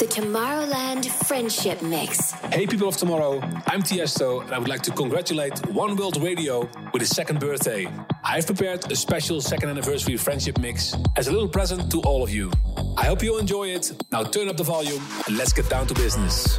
The Tomorrowland Friendship Mix. Hey, people of tomorrow, I'm Tiesto, and I would like to congratulate One World Radio with his second birthday. I've prepared a special second anniversary friendship mix as a little present to all of you. I hope you'll enjoy it. Now turn up the volume and let's get down to business.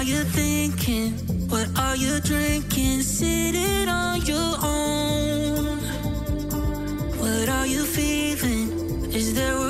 are you thinking? What are you drinking? Sitting on your own. What are you feeling? Is there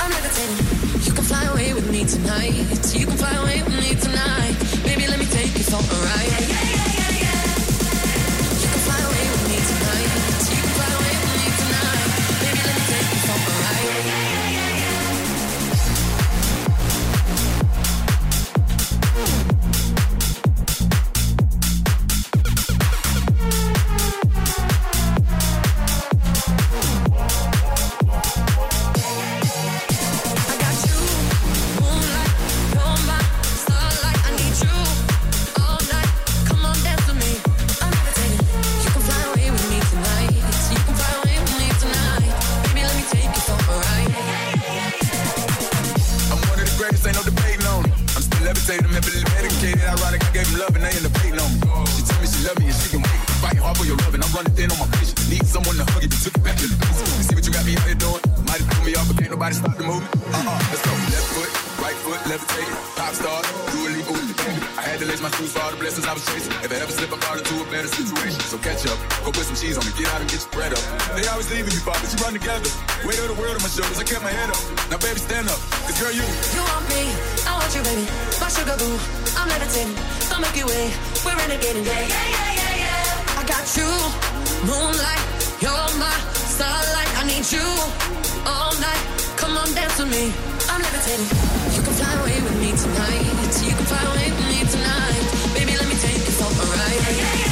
You can fly away with me tonight. You can fly away with me tonight. Baby, let me take you for a ride. You can fly away with me tonight. You can fly away with me tonight. Baby, let me take you for a ride. Yeah, to lace my shoes for all the blessings I was chasing. If I ever slip, I fall into a better situation. So catch up, go put some cheese on me, get out and get up. They always leaving me, but you run together. Weight of the world on my shoulders, I kept my head up. Now baby, stand up, cause girl, you. You want me, I want you, baby. My sugar boo, I'm levitating. Milky Way, we're renegading. Yeah, yeah, yeah, yeah, yeah. I got you, moonlight, you're my starlight. I need you all night. Come on, dance with me. I'm levitating. You can fly away with me tonight. You can fly away with me tonight. Baby, let me take you for a ride.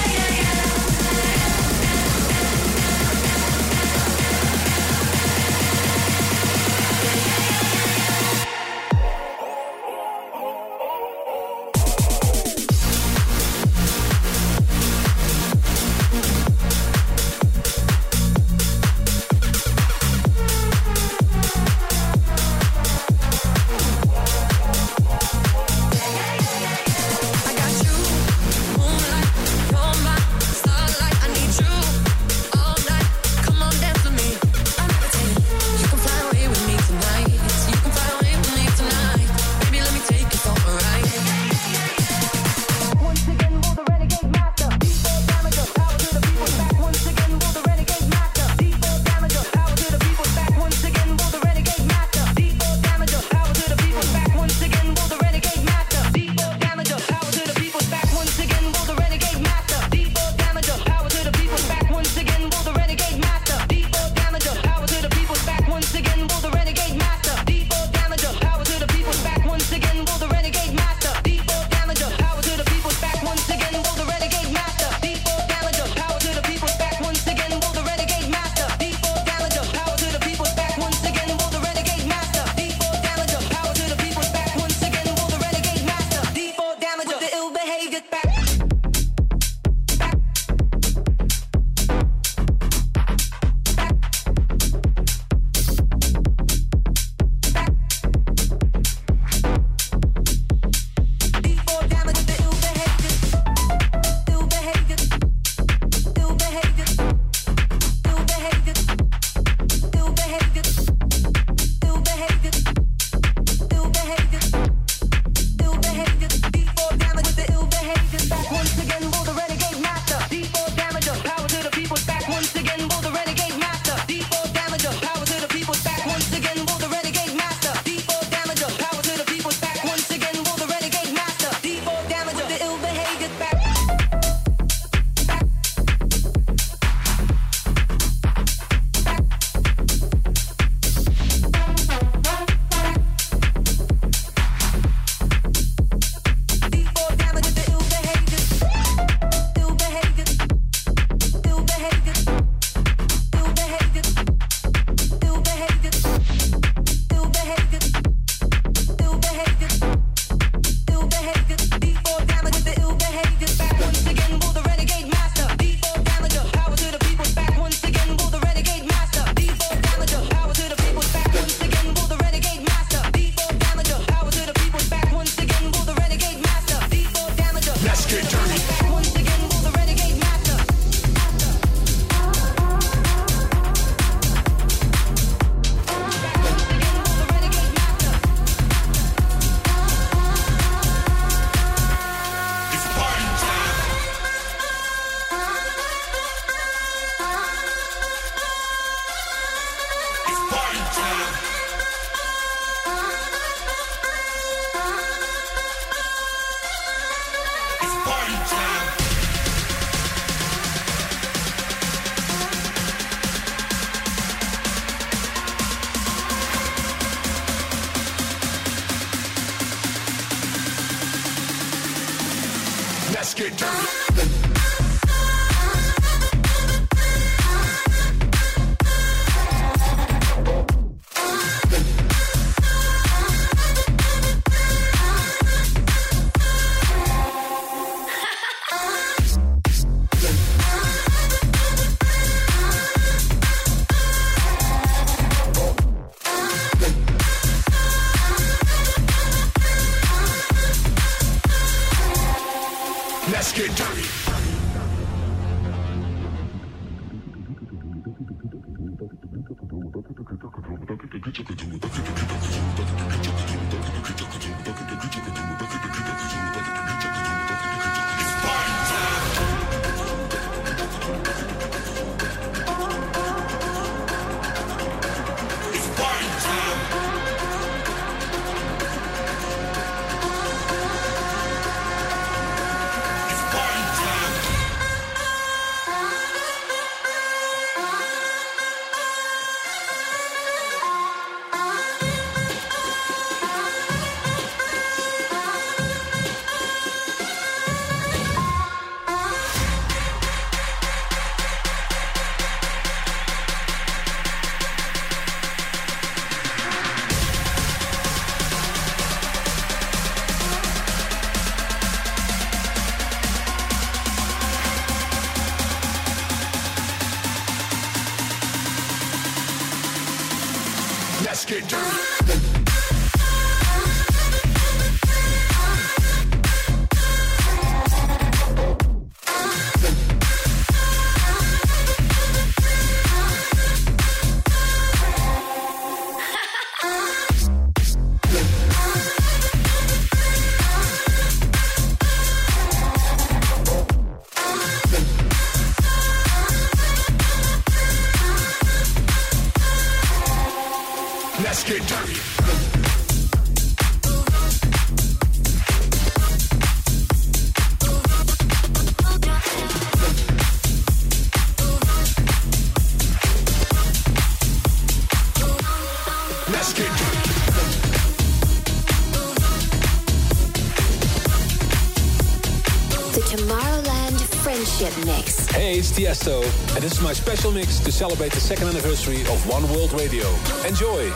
Tiesto, and this is my special mix to celebrate the second anniversary of One World Radio. Enjoy!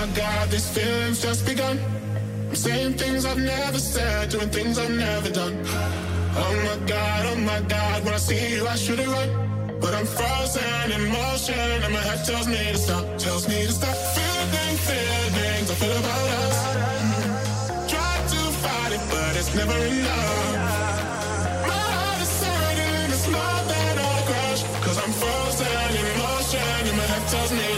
my god, these feeling's just begun. I'm saying things I've never said, doing things I've never done. Oh my god, oh my god, when I see you, I should've run. But I'm frozen in motion, and my head tells me to stop, tells me to stop. Feeling feelings I feel about us. Try to fight it, but it's never enough. My heart is hurting, it's more than a crush. Cause I'm frozen in motion, and my head tells me.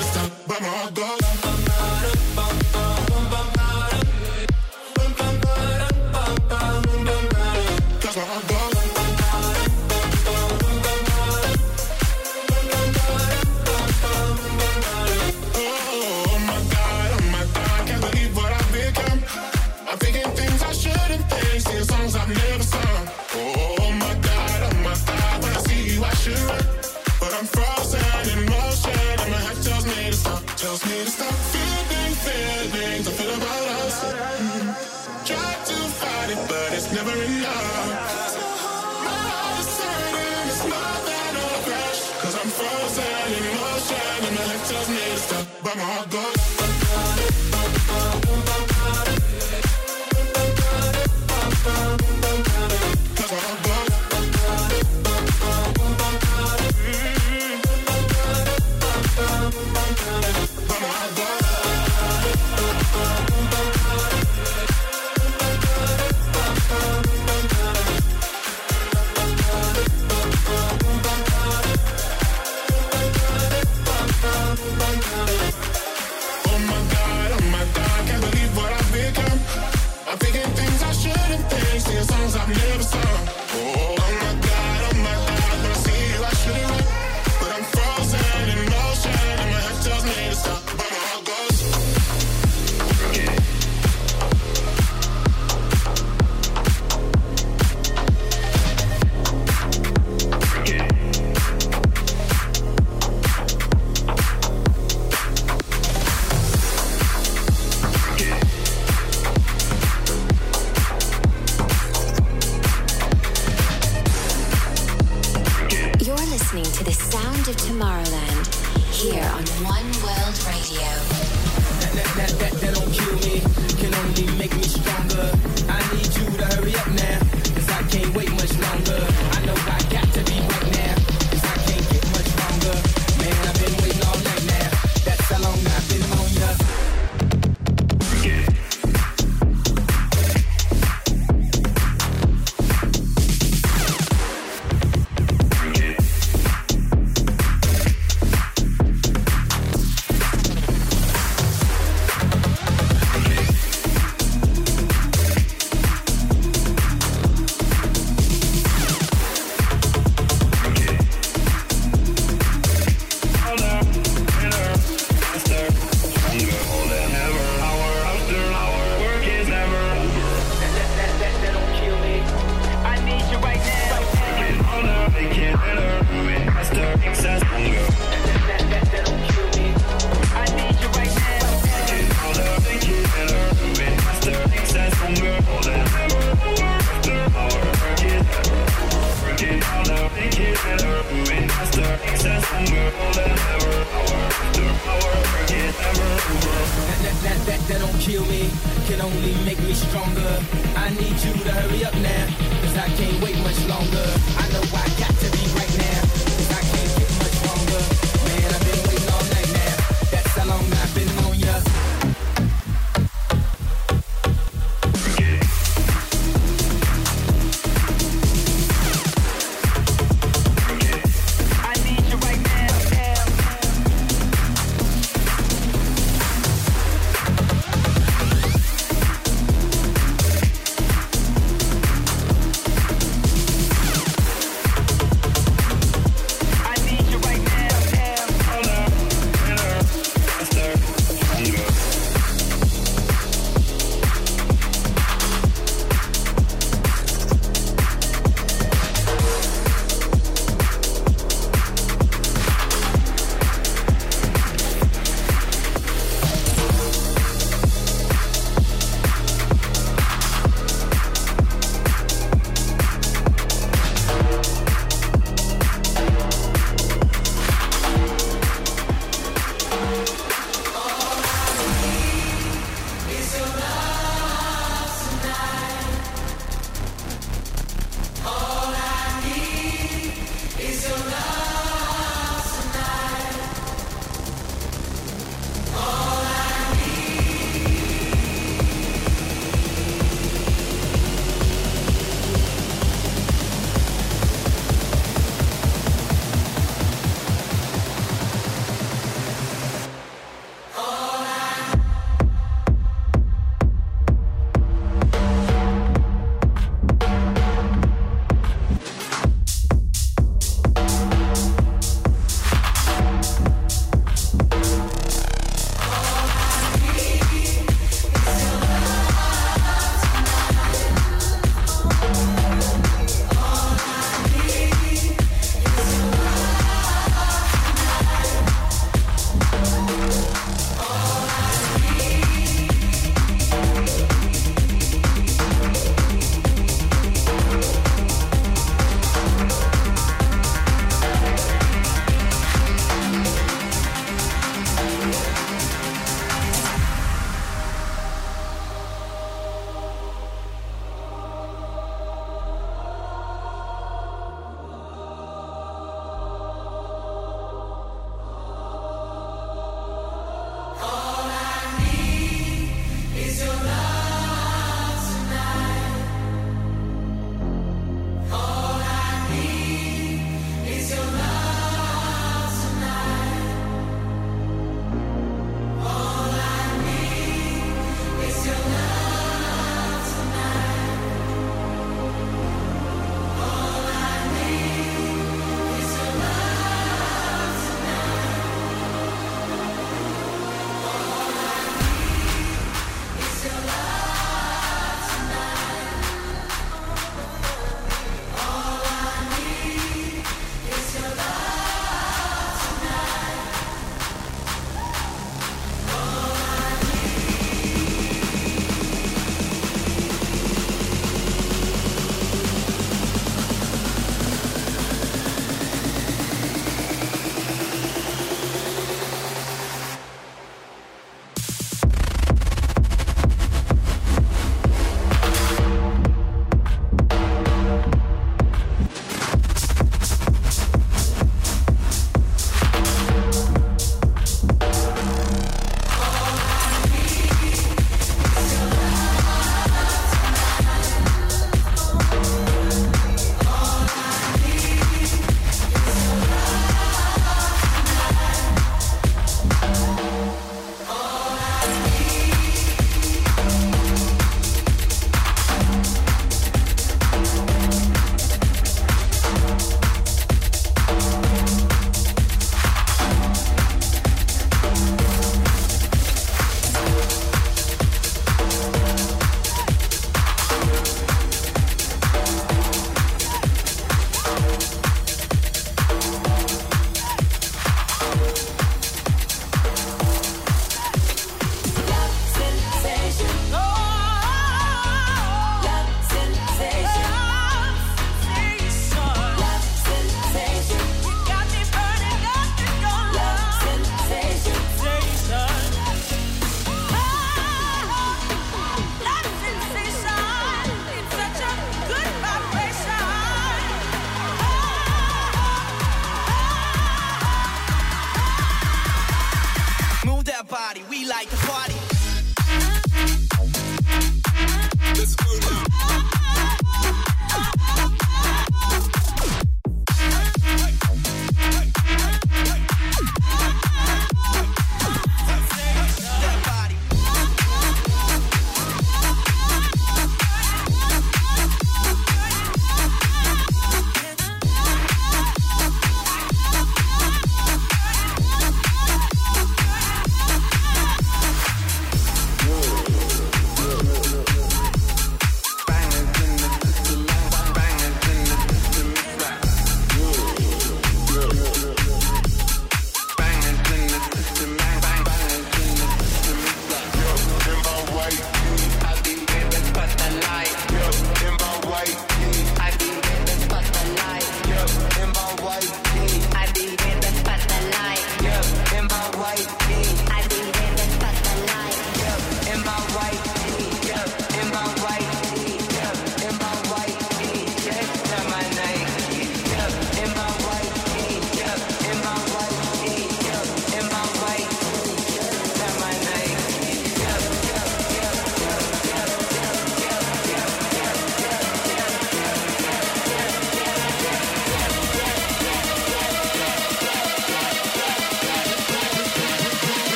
I've never saw. That, that, that, that don't kill me, can only make me stronger. I need you to hurry up now, cause I can't wait much longer. I know I got to be right.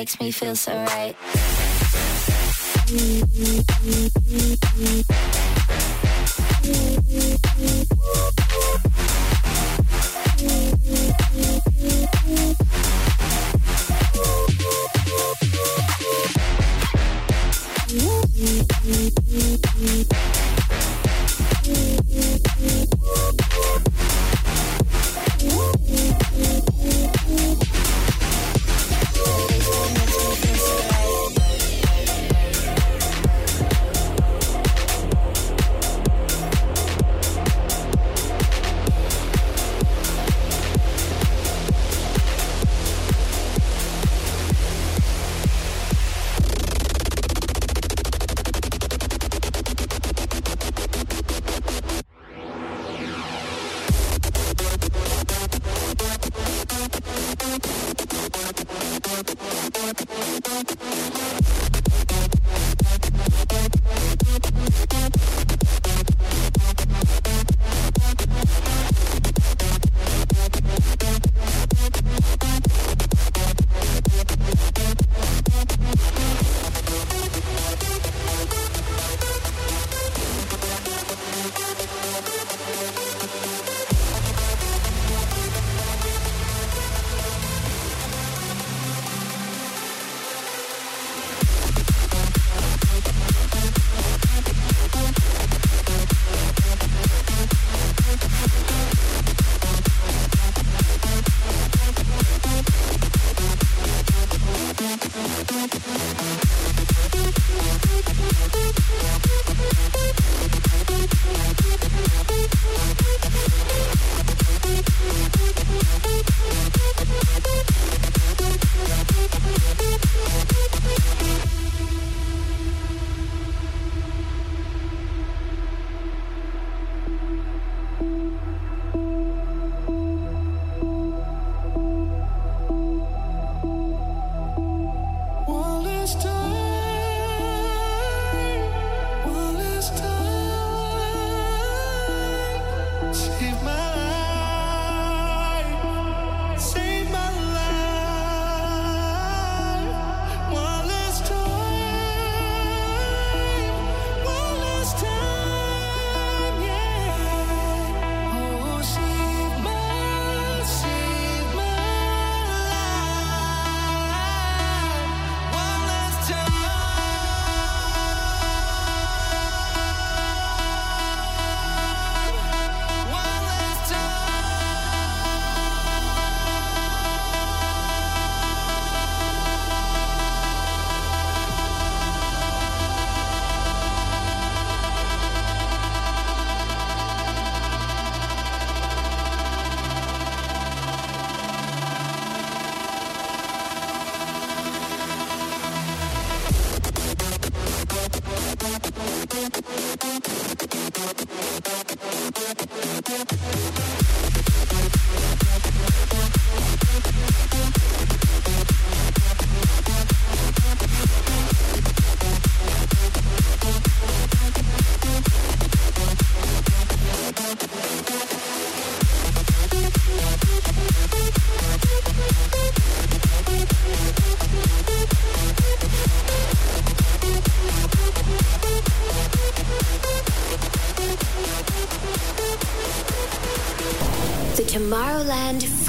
Makes me feel so right.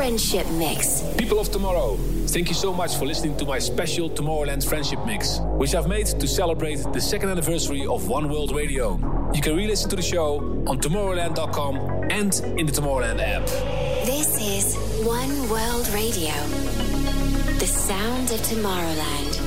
Friendship Mix. People of tomorrow, thank you so much for listening to my special Tomorrowland Friendship Mix, which I've made to celebrate the second anniversary of One World Radio. You can re listen to the show on Tomorrowland.com and in the Tomorrowland app. This is One World Radio, the sound of Tomorrowland.